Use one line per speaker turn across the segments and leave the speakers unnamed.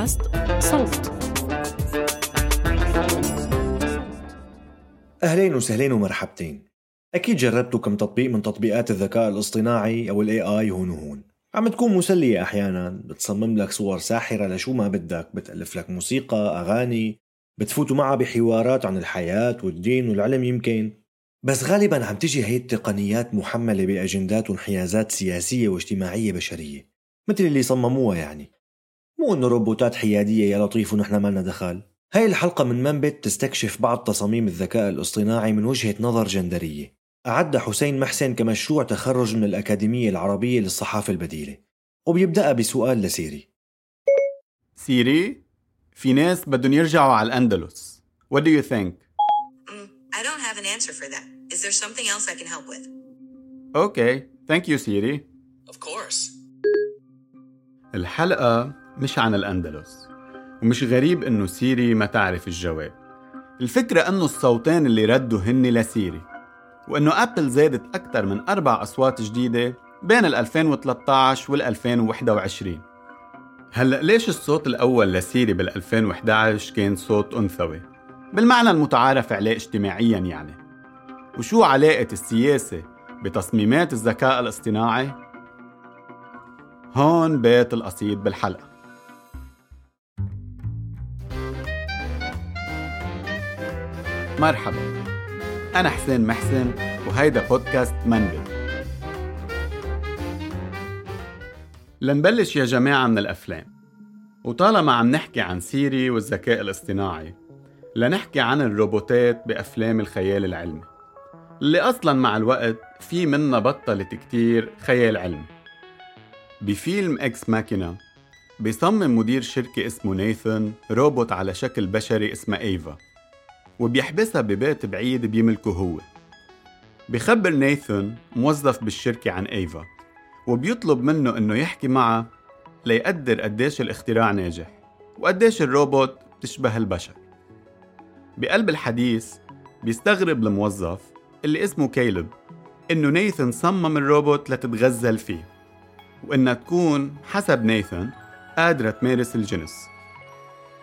بودكاست صوت.
أهلين وسهلين ومرحبتين. أكيد جربتوا كم تطبيق من تطبيقات الذكاء الاصطناعي أو الاي اي هون وهون. عم تكون مسلية أحيانا بتصمم لك صور ساحرة لشو ما بدك بتألف لك موسيقى أغاني بتفوتوا معها بحوارات عن الحياة والدين والعلم يمكن. بس غالبا عم تجي هي التقنيات محملة بأجندات وانحيازات سياسية واجتماعية بشرية مثل اللي صمموها يعني. مو إنه روبوتات حيادية يا لطيف ونحن ما لنا دخل هاي الحلقة من منبت تستكشف بعض تصاميم الذكاء الاصطناعي من وجهة نظر جندرية أعدها حسين محسن كمشروع تخرج من الأكاديمية العربية للصحافة البديلة وبيبدأها بسؤال لسيري
سيري في ناس بدهم يرجعوا على الأندلس What do you think?
Mm, I don't have an answer for that. Is there something else I can help with?
Okay, thank you Siri
Of course.
الحلقة مش عن الأندلس. ومش غريب إنه سيري ما تعرف الجواب. الفكرة إنه الصوتين اللي ردوا هن لسيري وإنه أبل زادت أكثر من أربع أصوات جديدة بين ال 2013 وال 2021 هلأ ليش الصوت الأول لسيري بال 2011 كان صوت أنثوي؟ بالمعنى المتعارف عليه اجتماعيا يعني. وشو علاقة السياسة بتصميمات الذكاء الاصطناعي؟ هون بيت القصيد بالحلقة. مرحبا. أنا حسين محسن وهيدا بودكاست منبت لنبلش يا جماعة من الأفلام. وطالما عم نحكي عن سيري والذكاء الاصطناعي لنحكي عن الروبوتات بأفلام الخيال العلمي. اللي أصلا مع الوقت في منا بطلت كتير خيال علمي. بفيلم Ex Machina بيصمم مدير شركة اسمه نيثن روبوت على شكل بشري اسمه إيفا. وبيحبسها ببيت بعيد بيملكه هو. بخبر نيثن موظف بالشركة عن إيفا وبيطلب منه إنه يحكي معها ليقدر قديش الاختراع ناجح وقديش الروبوت بتشبه البشر. بقلب الحديث بيستغرب الموظف اللي اسمه كيلب إنه نيثن صمم الروبوت لتتغزل فيه وإنها تكون حسب نيثن قادرة تمارس الجنس.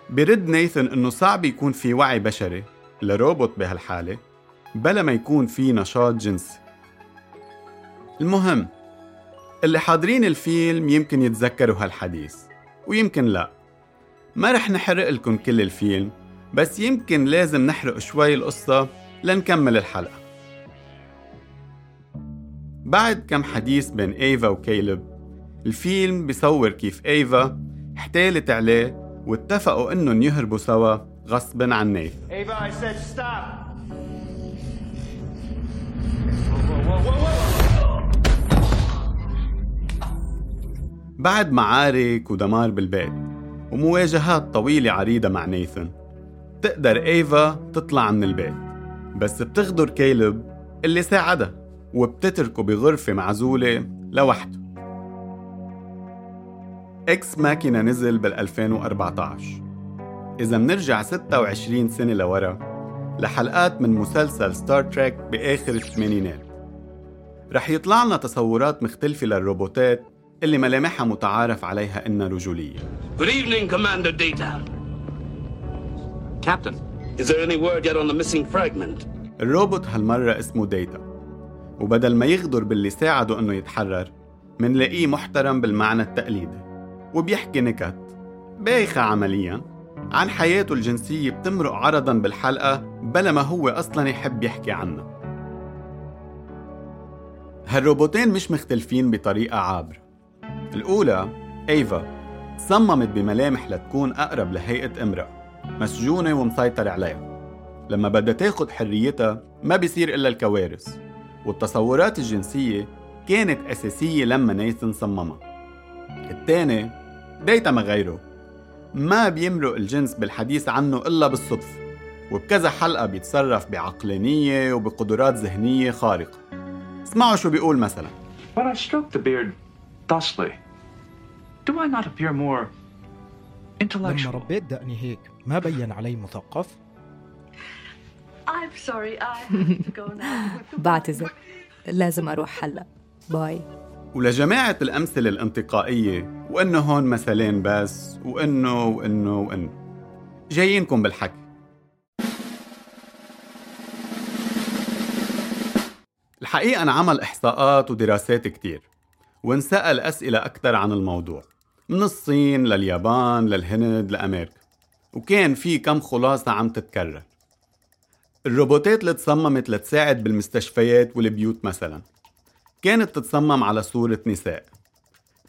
برد نيثن إنه صعب يكون في وعي بشري لروبوت بهالحالة بلا ما يكون في نشاط جنسي. المهم اللي حاضرين الفيلم يمكن يتذكروا هالحديث ويمكن لا. ما رح نحرق لكم كل الفيلم بس يمكن لازم نحرق شوي القصة لنكمل الحلقة. بعد كم حديث بين إيفا وكيلب الفيلم بيصور كيف إيفا احتالت عليه واتفقوا إنهم يهربوا سوا غصبا عن نيث
Ava, I said stop.
بعد معارك ودمار بالبيت ومواجهات طويلة عريضة مع نيثن تقدر إيفا تطلع من البيت بس بتغدر كيلب اللي ساعدها وبتتركه بغرفة معزولة لوحده. Ex Machina نزل بال 2014 إذا منرجع 26 سنة لورا لحلقات من مسلسل ستار تريك بآخر الثمانينات رح يطلع لنا تصورات مختلفة للروبوتات اللي ملامحها متعارف عليها إنها رجولية
Good evening, Commander Data.
Captain,
Is there any word yet on the missing fragment?
الروبوت هالمرة اسمه ديتا وبدل ما يغدر باللي ساعده إنه يتحرر منلاقيه محترم بالمعنى التقليدي وبيحكي نكت بايخة عمليا عن حياته الجنسية بتمرق عرضا بالحلقة بلا ما هو أصلا يحب يحكي عنها. هالروبوتين مش مختلفين بطريقة عابرة. الأولى إيفا صممت بملامح لتكون أقرب لهيئة امرأة مسجونة ومسيطر عليها. لما بدها تاخد حريتها ما بيصير إلا الكوارث. والتصورات الجنسية كانت أساسية لما نيثن صممها. الثاني ديتا ما غيره ما بيمرق الجنس بالحديث عنه إلا بالصدفة وبكذا حلقة بيتصرف بعقلانية وبقدرات ذهنية خارقة. اسمعوا شو بيقول مثلا.
When I stroke the beard thusly, do I not appear more
لما
intellectual?
ربيت دقني هيك ما بين علي مثقف؟
I'm sorry, I have to go now.
بعتذر. لازم أروح هلأ. باي.
ولجماعة الأمثلة الانتقائية وإنه هون مثلين بس وإنه وإنه وإنه. جايينكم بالحكي. الحقيقة انعمل إحصاءات ودراسات كتير وانسأل أسئلة أكثر عن الموضوع من الصين لليابان للهند لأمريكا. وكان في كم خلاصة عم تتكرر. الروبوتات اللي تصممت لتساعد بالمستشفيات والبيوت مثلا كانت تتصمم على صورة نساء.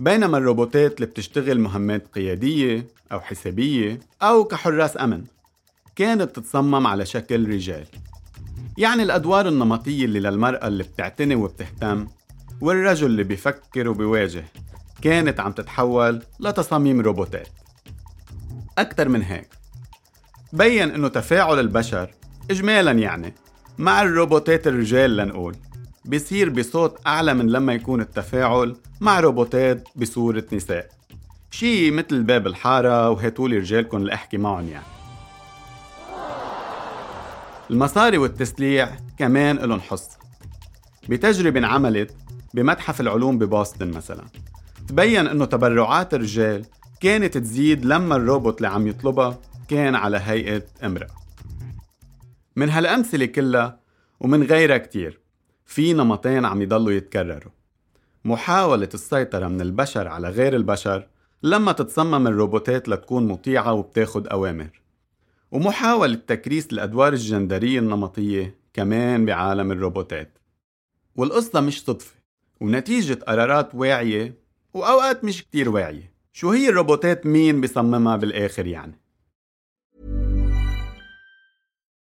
بينما الروبوتات اللي بتشتغل مهمات قيادية أو حسابية أو كحراس أمن كانت تتصمم على شكل رجال. يعني الأدوار النمطية اللي للمرأة اللي بتعتني وبتهتم والرجل اللي بيفكر وبيواجه كانت عم تتحول لتصاميم روبوتات. أكتر من هيك بين إنه تفاعل البشر إجمالا يعني مع الروبوتات الرجال لنقول. بيصير بصوت أعلى من لما يكون التفاعل مع روبوتات بصورة نساء. شي مثل باب الحارة وهاتولي رجالكم اللي أحكي معهم يعني. المصاري والتسليع كمان إلهم حصة بتجربة انعملت بمتحف العلوم ببoston مثلا. تبين إنه تبرعات الرجال كانت تزيد لما الروبوت اللي عم يطلبها كان على هيئة أمرأة. من هالأمثلة كلها ومن غيرها كتير في نمطين عم يضلوا يتكرروا. محاولة السيطرة من البشر على غير البشر لما تتصمم الروبوتات لتكون مطيعة وبتاخد أوامر. ومحاولة تكريس الأدوار الجندرية النمطية كمان بعالم الروبوتات. والقصة مش صدفة ونتيجة قرارات واعية وأوقات مش كتير واعية. شو هي الروبوتات مين بيصممها بالآخر يعني؟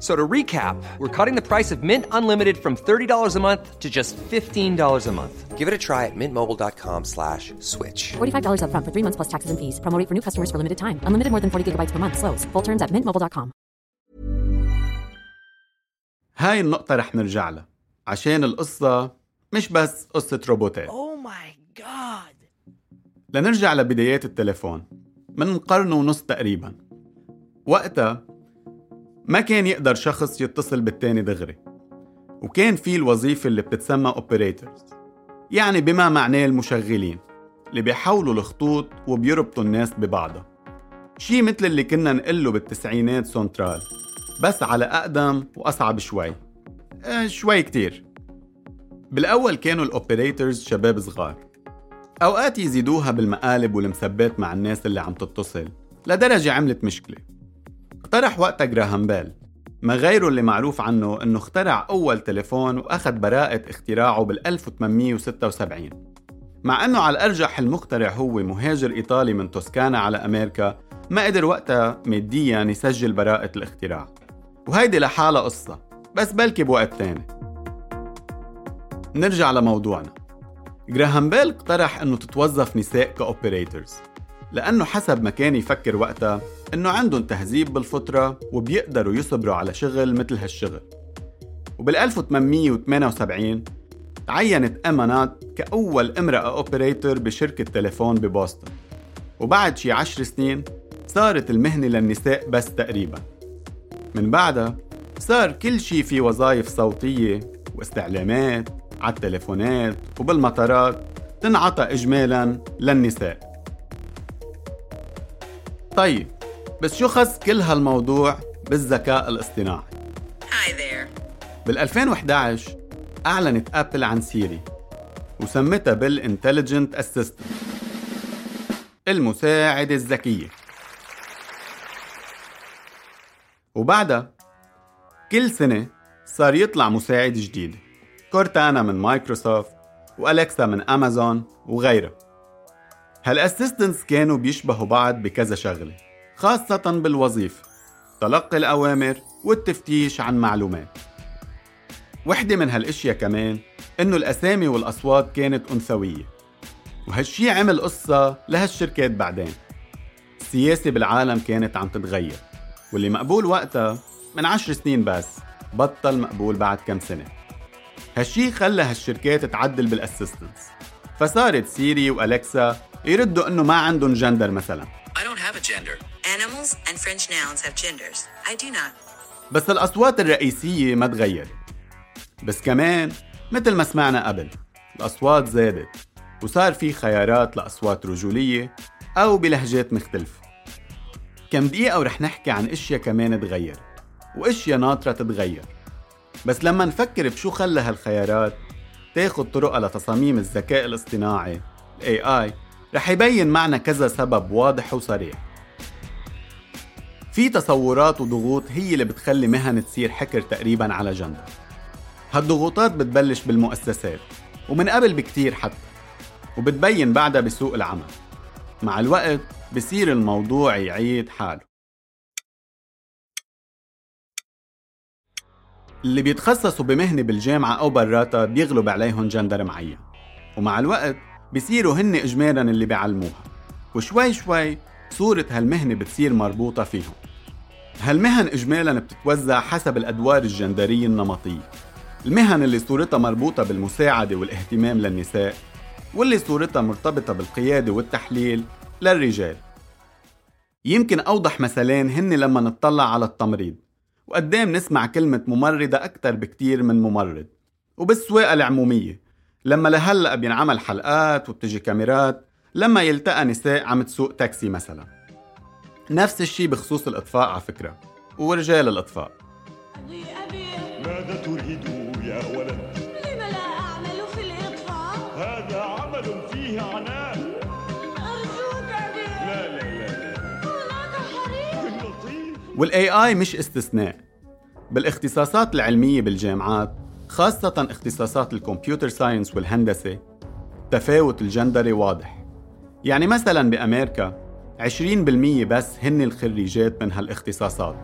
f- So to recap, we're cutting the price of Mint Unlimited from $30 a month to just $15 a month. Give it a try at mintmobile.com slash switch.
$45 upfront for three months plus taxes and fees. Promo rate for new customers for limited time. Unlimited more than 40 gigabytes per month. Slows. Full terms at mintmobile.com.
هاي النقطة رح نرجع لها عشان القصة مش بس قصة روبوتات
Oh my god.
لنرجع لبدايات التليفون من قرن ونص تقريبا وقتها ما كان يقدر شخص يتصل بالتاني دغري. وكان في الوظيفة اللي بتتسمى operators يعني بما معناه المشغلين اللي بيحولوا الخطوط وبيربطوا الناس ببعضها. شي مثل اللي كنا نقول له بالتسعينات سونترال بس على أقدم وأصعب شوي. آه شوي كتير. بالأول كانوا الأوبريترز شباب صغار. أوقات يزيدوها بالمقالب والمسبات مع الناس اللي عم تتصل لدرجة عملت مشكلة. اقترح وقتها جراهام بيل. ما غيره اللي معروف عنه إنه اخترع أول تليفون وأخذ براءة اختراعه بال 1876 مع إنه على الأرجح المخترع هو مهاجر إيطالي من توسكانا على أمريكا ما قدر وقتها ماديا يسجل براءة الاختراع. وهيدي لحالها قصة بس بلكي بوقت تاني. نرجع لموضوعنا. جراهام بيل اقترح إنه تتوظف نساء ك operators لأنه حسب ما كان يفكر وقتها إنه عندهم تهذيب بالفطرة وبيقدروا يصبروا على شغل مثل هالشغل. وبال 1878 تعينت إيما نات كأول امرأة operator بشركة تليفون ببوسطن. وبعد شي عشر سنين صارت المهنة للنساء بس تقريبا. من بعدها صار كل شي في وظائف صوتية واستعلامات على التليفونات وبالمطارات تنعطى إجمالا للنساء. طيب بس شو خص كل هالموضوع بالذكاء الاصطناعي؟
Hi there.
بال 2011 أعلنت أبل عن سيري وسمتها بال intelligent assistant المساعدة الذكية وبعدها كل سنة صار يطلع مساعد جديد كورتانا من مايكروسوفت وأليكسا من أمازون وغيرها هال assistants كانوا بيشبهوا بعض بكذا شغلة؟ خاصة بالوظيفة. تلقي الأوامر والتفتيش عن معلومات. وحدة من هالأشياء كمان إنه الأسامي والأصوات كانت أنثوية. وهالشي عمل قصة لهالشركات بعدين. السياسة بالعالم كانت عم تتغير. واللي مقبول وقتها من عشر سنين بس بطل مقبول بعد كم سنة. هالشي خلى هالشركات تعدل بال assistants فصارت Siri و Alexa يردوا إنه ما عندهم جندر مثلا
I don't have a gender. Animals and French nouns have genders. I do not.
بس الأصوات الرئيسية ما تغيرت بس كمان مثل ما سمعنا قبل الأصوات زادت وصار في خيارات لأصوات رجولية أو بلهجات مختلفة كم دقيقة ورح نحكي عن أشياء كمان تغير وأشياء ناطرة تتغير بس لما نفكر بشو خلى هالخيارات تاخد طرقها لتصاميم الذكاء الاصطناعي ال AI رح يبين معنا كذا سبب واضح وصريح. في تصورات وضغوط هي اللي بتخلي مهن تصير حكر تقريبا على جندر هالضغوطات بتبلش بالمؤسسات ومن قبل بكتير حتى وبتبين بعدها بسوق العمل. مع الوقت بصير الموضوع يعيد حاله. اللي بيتخصصوا بمهنة بالجامعة أو براتها بيغلب عليهم جندر معين ومع الوقت بصيروا هن إجمالا اللي بيعلموها وشوي شوي صورة هالمهنة بتصير مربوطة فيهم. هالمهن إجمالا بتتوزع حسب الأدوار الجندرية النمطية. المهن اللي صورتها مربوطة بالمساعدة والاهتمام للنساء واللي صورتها مرتبطة بالقيادة والتحليل للرجال. يمكن أوضح مثالين هن لما نطلع على التمريض. وقدام نسمع كلمة ممرضة أكثر بكتير من ممرض. وبالسواقة العمومية. لما لهلأ بينعمل حلقات وبتجي كاميرات لما يلتقى نساء عم تسوق تاكسي مثلا. نفس الشي بخصوص الإطفاء على فكرة ورجال الإطفاء.
ماذا تريد يا ولد؟
لم لا أعمل في الإطفاء؟
هذا عمل فيه عناء
أرجوك أبي.
لا لا لا
هناك حريق
وال AI مش استثناء. بالإختصاصات العلمية بالجامعات خاصة اختصاصات الكمبيوتر ساينس والهندسة تفاوت الجندري واضح. يعني مثلا بأمريكا 20% بس هن الخريجات من هالاختصاصات.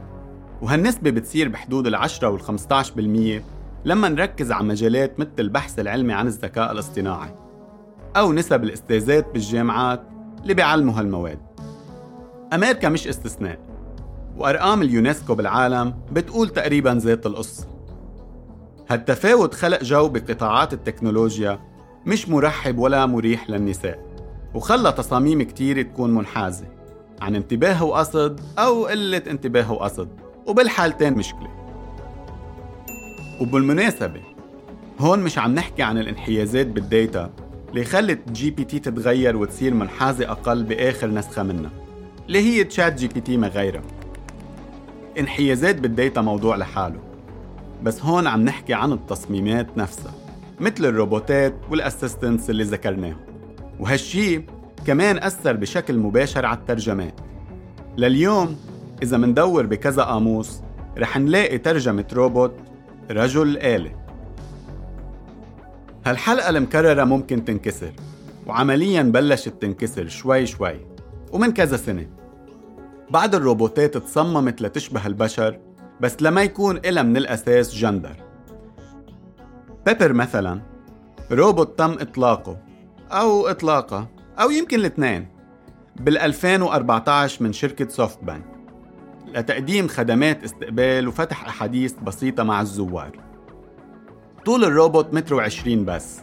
وهالنسبة بتصير بحدود العشرة والخمسة بالمية لما نركز على مجالات مثل البحث العلمي عن الذكاء الاصطناعي أو نسب الاستاذات بالجامعات اللي بيعلموا هالمواد. أمريكا مش استثناء وأرقام اليونسكو بالعالم بتقول تقريبا ذات القصة هالتفاوت خلق جو بقطاعات التكنولوجيا مش مرحب ولا مريح للنساء وخلى تصاميم كتير تكون منحازة عن انتباه وقصد أو قلة انتباه وقصد وبالحالتين مشكلة. وبالمناسبة هون مش عم نحكي عن الانحيازات بال data اللي خلت GPT تتغير وتصير منحازة أقل بآخر نسخة منها اللي هي ChatGPT ما غيرها. انحيازات بال data موضوع لحاله. بس هون عم نحكي عن التصميمات نفسها مثل الروبوتات وال assistants اللي ذكرناهم. وهالشي كمان أثر بشكل مباشر على الترجمات لليوم إذا مندور بكذا قاموس رح نلاقي ترجمة روبوت رجل آلة. هالحلقة المكررة ممكن تنكسر وعمليا بلشت تنكسر شوي شوي ومن كذا سنة. بعض الروبوتات تصممت لتشبه البشر بس بلا ما يكون إلها من الأساس جندر. Pepper مثلا روبوت تم إطلاقه أو إطلاقها أو يمكن الاثنين بال 2014 من شركة SoftBank لتقديم خدمات استقبال وفتح أحاديث بسيطة مع الزوار. طول الروبوت متر وعشرين بس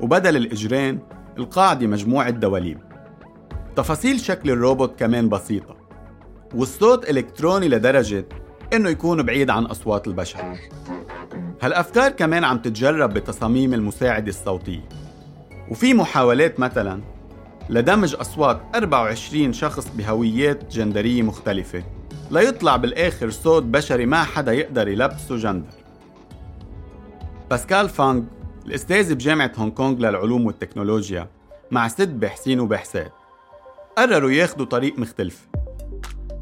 وبدل الإجرين القاعدة مجموعة دواليب. تفاصيل شكل الروبوت كمان بسيطة والصوت إلكتروني لدرجة إنه يكون بعيد عن أصوات البشر. هالأفكار كمان عم تتجرب بتصاميم المساعدة الصوتية وفي محاولات مثلا لدمج أصوات 24 شخص بهويات جندرية مختلفة ليطلع بالآخر صوت بشري ما حدا يقدر يلبسه جندر. باسكال فانغ الأستاذ بجامعة هونغ كونغ للعلوم والتكنولوجيا مع ست باحثين وباحثات قرروا ياخدوا طريق مختلف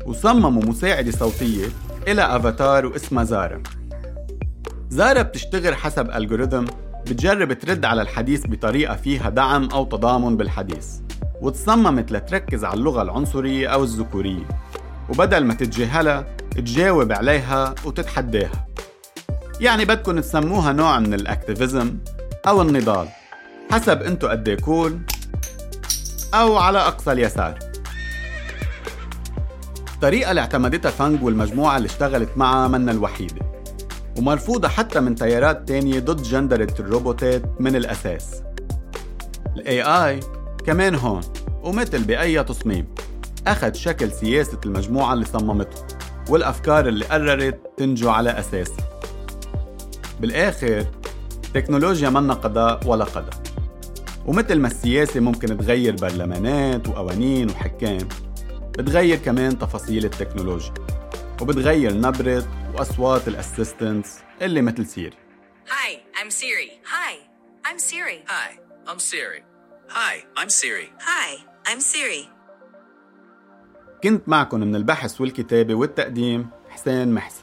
وصمموا مساعدة صوتية إلى أفاتار واسمها زارا. زارا بتشتغل حسب ألغوريثم بتجرب ترد على الحديث بطريقة فيها دعم أو تضامن بالحديث وتصممت لتركز على اللغة العنصرية أو الذكورية. وبدل ما تتجاهلها تجاوب عليها وتتحداها. يعني بدكن تسموها نوع من ال activism أو النضال حسب انتو قد cool أو على أقصى اليسار. الطريقة اللي اعتمدتها فانج والمجموعة اللي اشتغلت معها منا الوحيدة ومرفوضة حتى من تيارات تانية ضد جندرة الروبوتات من الأساس. ال AI كمان هون ومثل بأي تصميم. أخذ شكل سياسة المجموعة اللي صممته والأفكار اللي قررت تنجو على أساسها. بالآخر تكنولوجيا منا قضاء ولا قدر. ومثل ما السياسة ممكن تغير برلمانات وقوانين وحكام بتغير كمان تفاصيل التكنولوجيا وبتغير نبرة وأصوات ال assistants اللي مثل Siri
Hi, I'm Siri. Hi, I'm Siri.
Hi, I'm Siri. Hi, I'm Siri.
Hi, I'm Siri.
كنت معكم من البحث والكتابة والتقديم حسين محسن